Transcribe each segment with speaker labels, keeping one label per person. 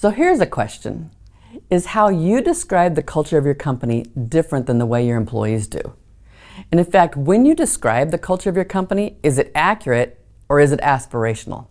Speaker 1: So here's a question Is how you describe the culture of your company different than the way your employees do? And in fact, when you describe the culture of your company, is it accurate or is it aspirational?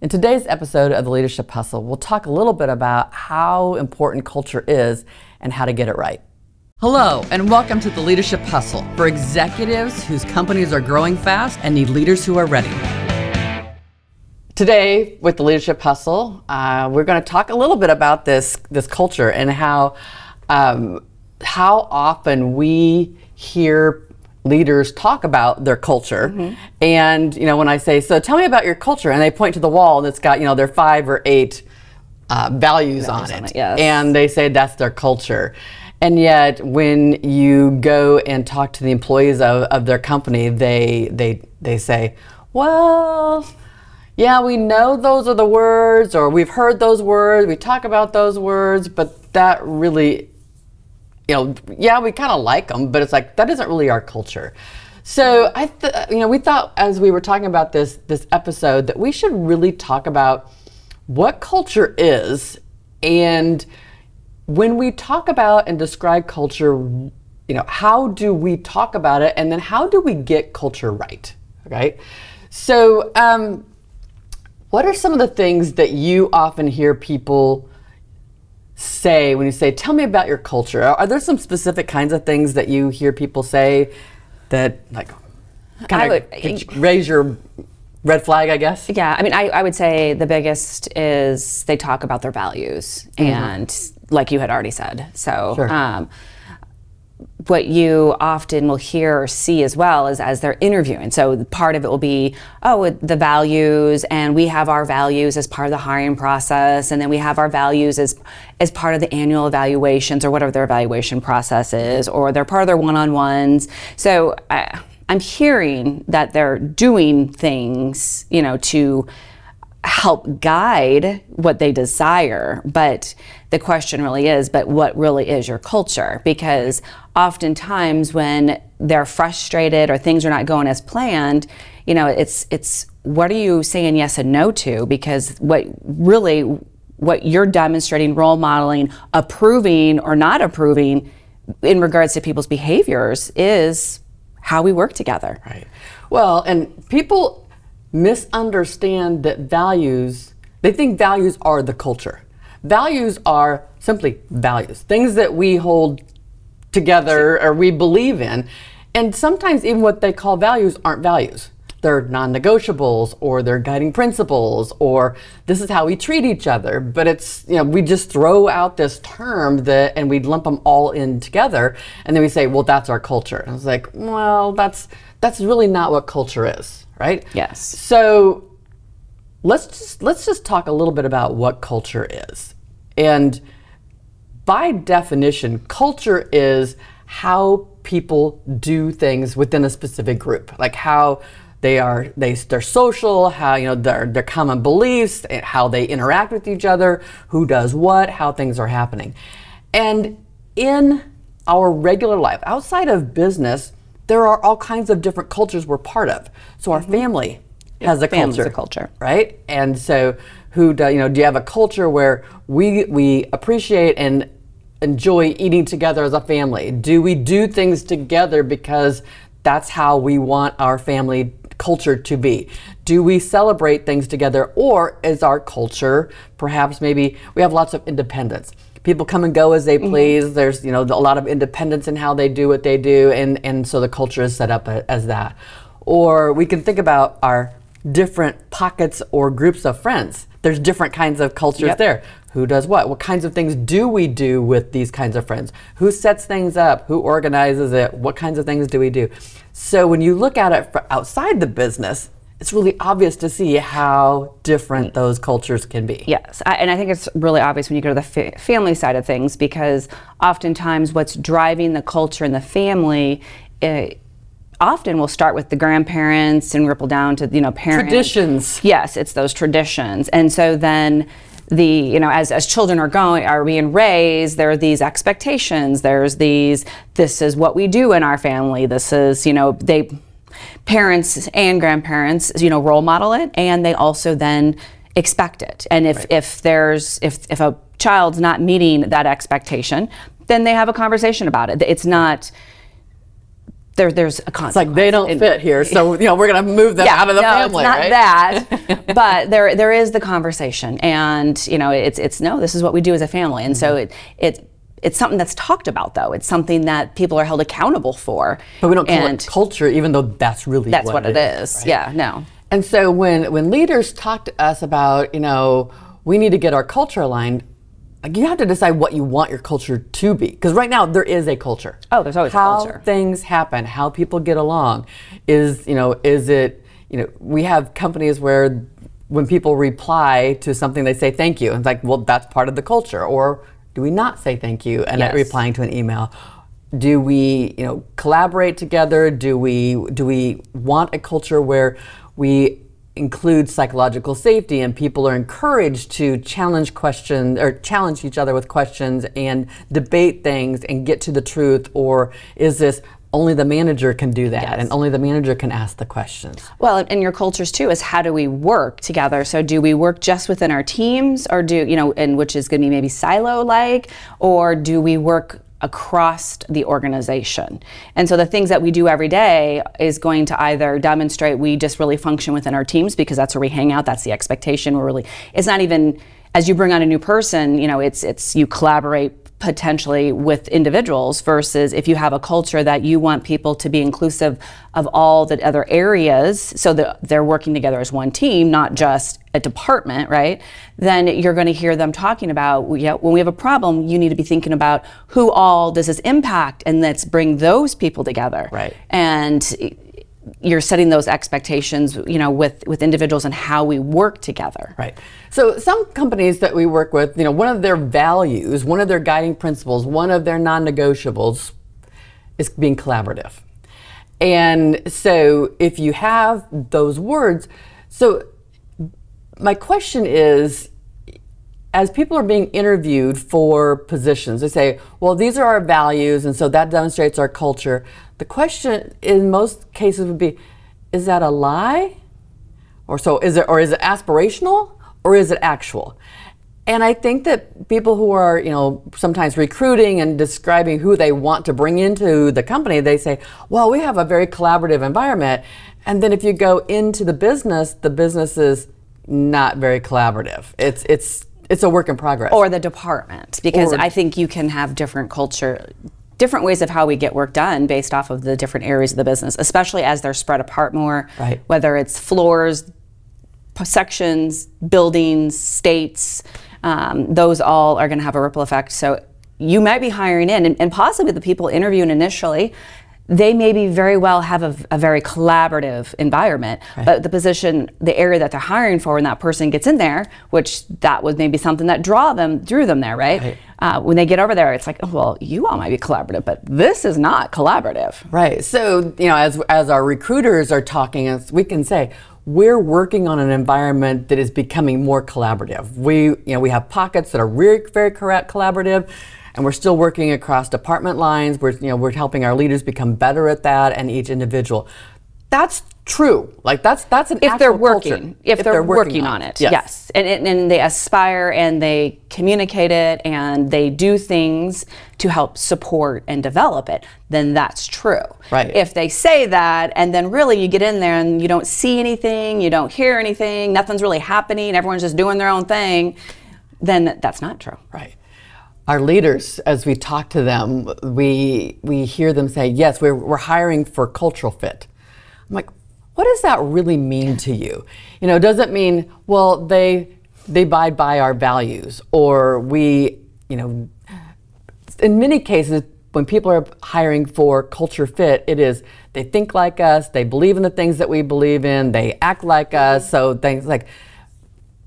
Speaker 1: In today's episode of the Leadership Hustle, we'll talk a little bit about how important culture is and how to get it right. Hello, and welcome to the Leadership Hustle for executives whose companies are growing fast and need leaders who are ready. Today, with the Leadership Hustle, uh, we're going to talk a little bit about this this culture and how um, how often we hear leaders talk about their culture. Mm-hmm. And, you know, when I say, so tell me about your culture, and they point to the wall and it's got, you know, their five or eight uh, values, values, on it. On it yes. And they say that's their culture. And yet, when you go and talk to the employees of, of their company, they, they, they say, well, yeah, we know those are the words, or we've heard those words, we talk about those words, but that really you know, yeah, we kind of like them, but it's like that isn't really our culture. So I, th- you know, we thought as we were talking about this this episode that we should really talk about what culture is, and when we talk about and describe culture, you know, how do we talk about it, and then how do we get culture right? Right. So, um, what are some of the things that you often hear people say when you say, "Tell me about your culture"? Are, there some specific kinds of things that you hear people say that like kind of raise your red flag, I guess?
Speaker 2: Yeah, I mean, I, I would say the biggest is they talk about their values, mm-hmm. and like you had already said, so. Sure. Um, what you often will hear or see as well is as they're interviewing. So part of it will be, oh, the values, and we have our values as part of the hiring process, and then we have our values as as part of the annual evaluations or whatever their evaluation process is, or they're part of their one-on-ones. So I, I'm hearing that they're doing things, you know, to help guide what they desire. But the question really is, but what really is your culture? Because oftentimes when they're frustrated or things are not going as planned, you know, it's it's what are you saying yes and no to? Because what really what you're demonstrating, role modeling, approving or not approving in regards to people's behaviors is how we work together.
Speaker 1: Right. Well, and people misunderstand that values, they think values are the culture. Values are simply values, things that we hold together or we believe in. And sometimes even what they call values aren't values. They're non negotiables or they're guiding principles or this is how we treat each other. But it's, you know, we just throw out this term that and we lump them all in together and then we say, well, that's our culture. And was like, well, that's that's really not what culture is right?
Speaker 2: Yes.
Speaker 1: So let's just let's just talk a little bit about what culture is. And by definition, culture is how people do things within a specific group. Like how they are they they're social, how you know their their common beliefs, how they interact with each other, who does what, how things are happening. And in our regular life, outside of business, there are all kinds of different cultures we're part of. So our mm-hmm. family has a culture,
Speaker 2: a culture,
Speaker 1: right? And so, who do you know? Do you have a culture where we we appreciate and enjoy eating together as a family? Do we do things together because that's how we want our family culture to be? Do we celebrate things together, or is our culture perhaps maybe we have lots of independence? People come and go as they mm-hmm. please. Mm-hmm. There's you know a lot of independence in how they do what they do, and and so the culture is set up as that. Or we can think about our different pockets or groups of friends. There's different kinds of cultures yep. there. Who does what? What kinds of things do we do with these kinds of friends? Who sets things up? Who organizes it? What kinds of things do we do? So when you look at it outside the business, it's really obvious to see how different those cultures can be.
Speaker 2: Yes, I, and I think it's really obvious when you go to the fa- family side of things because oftentimes what's driving the culture in the family. It, often will start with the grandparents and ripple down to you know parents
Speaker 1: traditions
Speaker 2: yes it's those traditions and so then the you know as, as children are going are being raised there are these expectations there's these this is what we do in our family this is you know they parents and grandparents, you know, role model it, and they also then expect it. And if, right. if there's if if a child's not meeting that expectation, then they have a conversation about it. It's not there, there's a consequence.
Speaker 1: It's like they don't fit here, so you know we're going to move them
Speaker 2: yeah,
Speaker 1: out of the
Speaker 2: no,
Speaker 1: family.
Speaker 2: It's not
Speaker 1: right?
Speaker 2: that, but there there is the conversation, and you know it's it's no, this is what we do as a family, and mm-hmm. so it it it's something that's talked about though. It's something that people are held accountable for.
Speaker 1: But we don't call it culture, even though that's really
Speaker 2: that's
Speaker 1: what,
Speaker 2: what it is. is. Right? Yeah, no.
Speaker 1: And so when when leaders talk to us about you know we need to get our culture aligned, like you have to decide what you want your culture to be because right now there is a culture
Speaker 2: oh there's always
Speaker 1: how
Speaker 2: a culture
Speaker 1: things happen how people get along is you know is it you know we have companies where when people reply to something they say thank you and it's like well that's part of the culture or do we not say thank you and yes. replying to an email? Do we you know collaborate together? Do we do we want a culture where we include psychological safety and people are encouraged to challenge questions or challenge each other with questions and debate things and get to the truth? Or is this only the manager can do that yes. and only the manager can ask the questions
Speaker 2: well in your cultures too is how do we work together so do we work just within our teams or do you know and which is going to be maybe silo like or do we work across the organization. And so the things that we do every day is going to either demonstrate we just really function within our teams because that's where we hang out, that's the expectation. We're really it's not even as you bring on a new person, you know, it's it's you collaborate potentially with individuals versus if you have a culture that you want people to be inclusive of all the other areas so that they're working together as one team not just a department right? Then you're going to hear them talking about yeah, when we have a problem you need to be thinking about who all does this impact and let's bring those people together.
Speaker 1: Right.
Speaker 2: And you're setting those expectations, you know, with with individuals and how we work together.
Speaker 1: Right. So some companies that we work with, you know, one of their values, one of their guiding principles, one of their non-negotiables is being collaborative. And so if you have those words, so my question is as people are being interviewed for positions, they say, well, these are our values, and so that demonstrates our culture. The question in most cases would be, is that a lie? Or so is it or is it aspirational or is it actual? And I think that people who are, you know, sometimes recruiting and describing who they want to bring into the company, they say, well, we have a very collaborative environment. And then if you go into the business, the business is not very collaborative. It's it's it's a work in progress.
Speaker 2: Or the department, because or, I think you can have different culture, different ways of how we get work done based off of the different areas of the business, especially as they're spread apart more.
Speaker 1: Right.
Speaker 2: Whether it's floors, sections, buildings, states, um, those all are going to have a ripple effect. So you might be hiring in, and, and possibly the people interviewing initially they maybe very well have a, a very collaborative environment, right. but the position, the area that they're hiring for, when that person gets in there, which that was maybe something that draw them, drew them there, right? right. Uh, when they get over there, it's like, oh, well, you all might be collaborative, but this is not collaborative.
Speaker 1: Right. So, you know, as as our recruiters are talking, we can say, we're working on an environment that is becoming more collaborative. We, you know, we have pockets that are very, very collaborative and we're still working across department lines. We're you know we're helping our leaders become better at that, and each individual. That's true. Like that's that's an
Speaker 2: if they're working if, if they're, they're working, working, on it. Yes, yes. And, and, and they aspire and they communicate it and they do things to help support and develop it. Then that's true.
Speaker 1: Right.
Speaker 2: If they say that and then really you get in there and you don't see anything, you don't hear anything, nothing's really happening, everyone's just doing their own thing, then that's not true.
Speaker 1: Right our leaders, as we talk to them, we we hear them say, "Yes, we're we're hiring for cultural fit." I'm like, what does that really mean to you? You know, does it mean well they they abide by our values, or we, you know, in many cases when people are hiring for culture fit, it is they think like us, they believe in the things that we believe in, they act like us, so things like.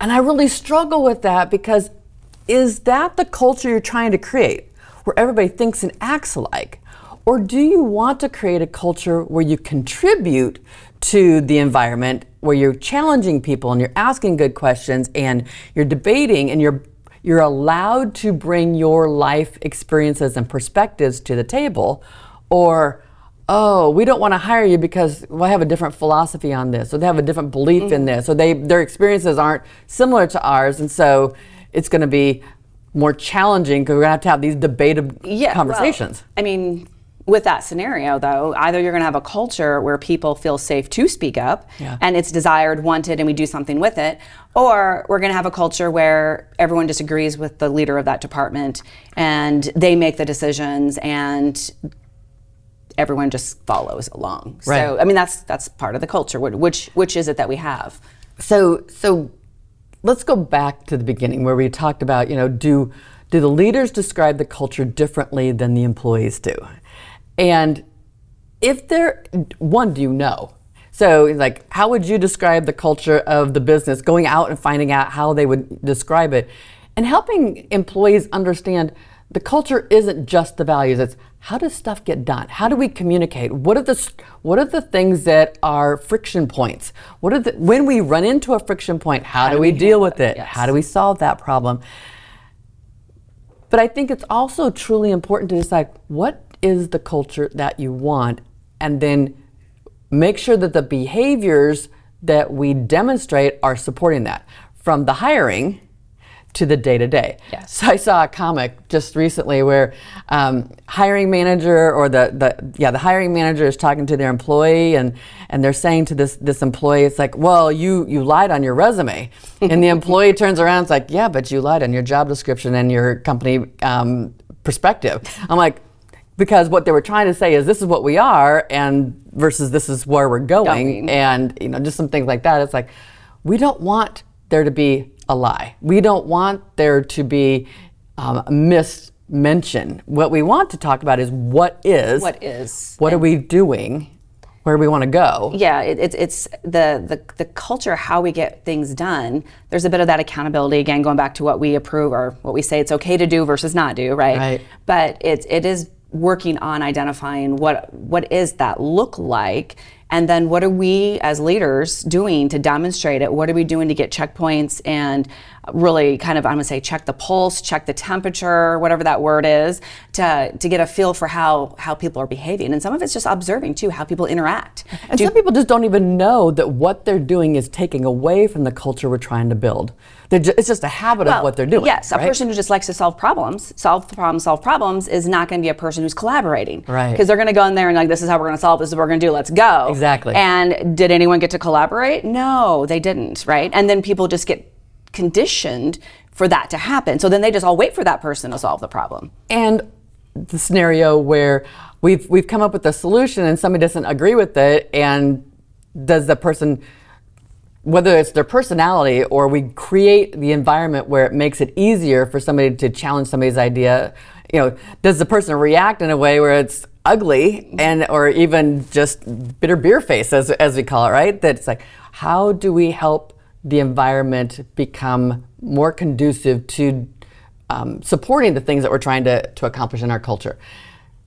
Speaker 1: And I really struggle with that because is that the culture you're trying to create, where everybody thinks and acts alike? Or do you want to create a culture where you contribute to the environment, where you're challenging people and you're asking good questions and you're debating and you're you're allowed to bring your life experiences and perspectives to the table? Or oh, we don't want to hire you because we have a different philosophy on this, or they have a different belief mm-hmm. in this, or they their experiences aren't similar to ours, and so it's going to be more challenging because we're going to have to have these debated yeah, conversations.
Speaker 2: Well, I mean, with that scenario, though, either you're going to have a culture where people feel safe to speak up yeah. and it's desired, wanted, and we do something with it, or we're going to have a culture where everyone disagrees with the leader of that department and they make the decisions and everyone just follows along. Right. So, I mean, that's that's part of the culture. Which which is it that we have?
Speaker 1: So so let's go back to the beginning where we talked about you know do do the leaders describe the culture differently than the employees do? And if they're, one, do you know? So, like, how would you describe the culture of the business, going out and finding out how they would describe it, and helping employees understand the culture isn't just the values, it's how does stuff get done? How do we communicate? What are the what are the things that are friction points? What are the when we run into a friction point, how, how do, we, we deal with it? it? Yes. How do we solve that problem? But I think it's also truly important to decide what is the culture that you want and then make sure that the behaviors that we demonstrate are supporting that from the hiring to the day to day. So I saw a comic just recently where um, hiring manager or the, the yeah the hiring manager is talking to their employee and and they're saying to this this employee it's like well you you lied on your resume and the employee turns around it's like yeah but you lied on your job description and your company um, perspective. I'm like because what they were trying to say is this is what we are and versus this is where we're going, going. and you know just some things like that it's like we don't want there to be a lie we don't want there to be um, mismention what we want to talk about is what is
Speaker 2: what is
Speaker 1: what are we doing where we want to go.
Speaker 2: Yeah, it, it, it's the, the the culture, how we get things done. There's a bit of that accountability again, going back to what we approve or what we say it's okay to do versus not do, right?
Speaker 1: Right.
Speaker 2: But it's it is working on identifying what what is that look like and then what are we as leaders doing to demonstrate it? What are we doing to get checkpoints and really kind of i'm going to say check the pulse check the temperature whatever that word is to to get a feel for how how people are behaving? And some of it's just observing too how people interact.
Speaker 1: And Do, some people just don't even know that what they're doing is taking away from the culture we're trying to build ju- it's just a habit well, of what they're doing.
Speaker 2: Yes,
Speaker 1: right?
Speaker 2: a person who just likes to solve problems, solve the problems, solve problems, is not going to be a person who's collaborating.
Speaker 1: Right.
Speaker 2: Because they're going to go in there and like, this is how we're going to solve. This is what we're going to do. Let's go.
Speaker 1: Exactly.
Speaker 2: And did anyone get to collaborate? No, they didn't. Right. And then people just get conditioned for that to happen. So then they just all wait for that person to solve the problem.
Speaker 1: And the scenario where we've we've come up with a solution and somebody doesn't agree with it and does the person whether it's their personality or we create the environment where it makes it easier for somebody to challenge somebody's idea you know does the person react in a way where it's ugly and or even just bitter beer face as, as we call it right? That it's like how do we help the environment become more conducive to um, supporting the things that we're trying to, to accomplish in our culture?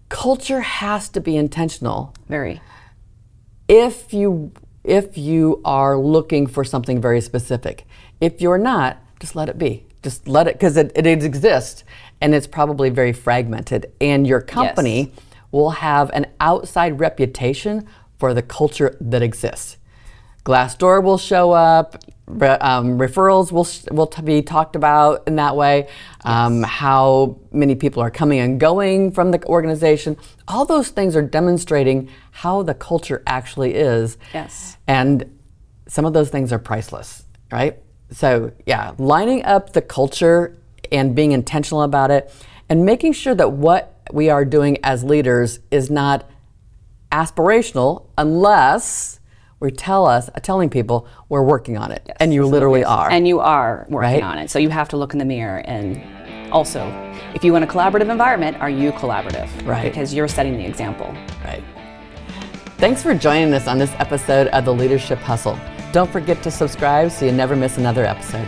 Speaker 1: Culture has to be intentional.
Speaker 2: Very.
Speaker 1: If you if you are looking for something very specific. If you're not, just let it be. Just let it, because it, it, exists and it's probably very fragmented. And your company yes. will have an outside reputation for the culture that exists. Glassdoor will show up, um, referrals will will be talked about in that way. Um, yes. How many people are coming and going from the organization? All those things are demonstrating how the culture actually is.
Speaker 2: Yes.
Speaker 1: And some of those things are priceless, right? So yeah, lining up the culture and being intentional about it, and making sure that what we are doing as leaders is not aspirational unless we tell us, uh, telling people we're working on it, yes, and you literally are.
Speaker 2: And you are working right? on it. So you have to look in the mirror and also, if you want a collaborative environment, are you collaborative?
Speaker 1: Right.
Speaker 2: Because you're setting the example.
Speaker 1: Right. Thanks for joining us on this episode of the Leadership Hustle. Don't forget to subscribe so you never miss another episode.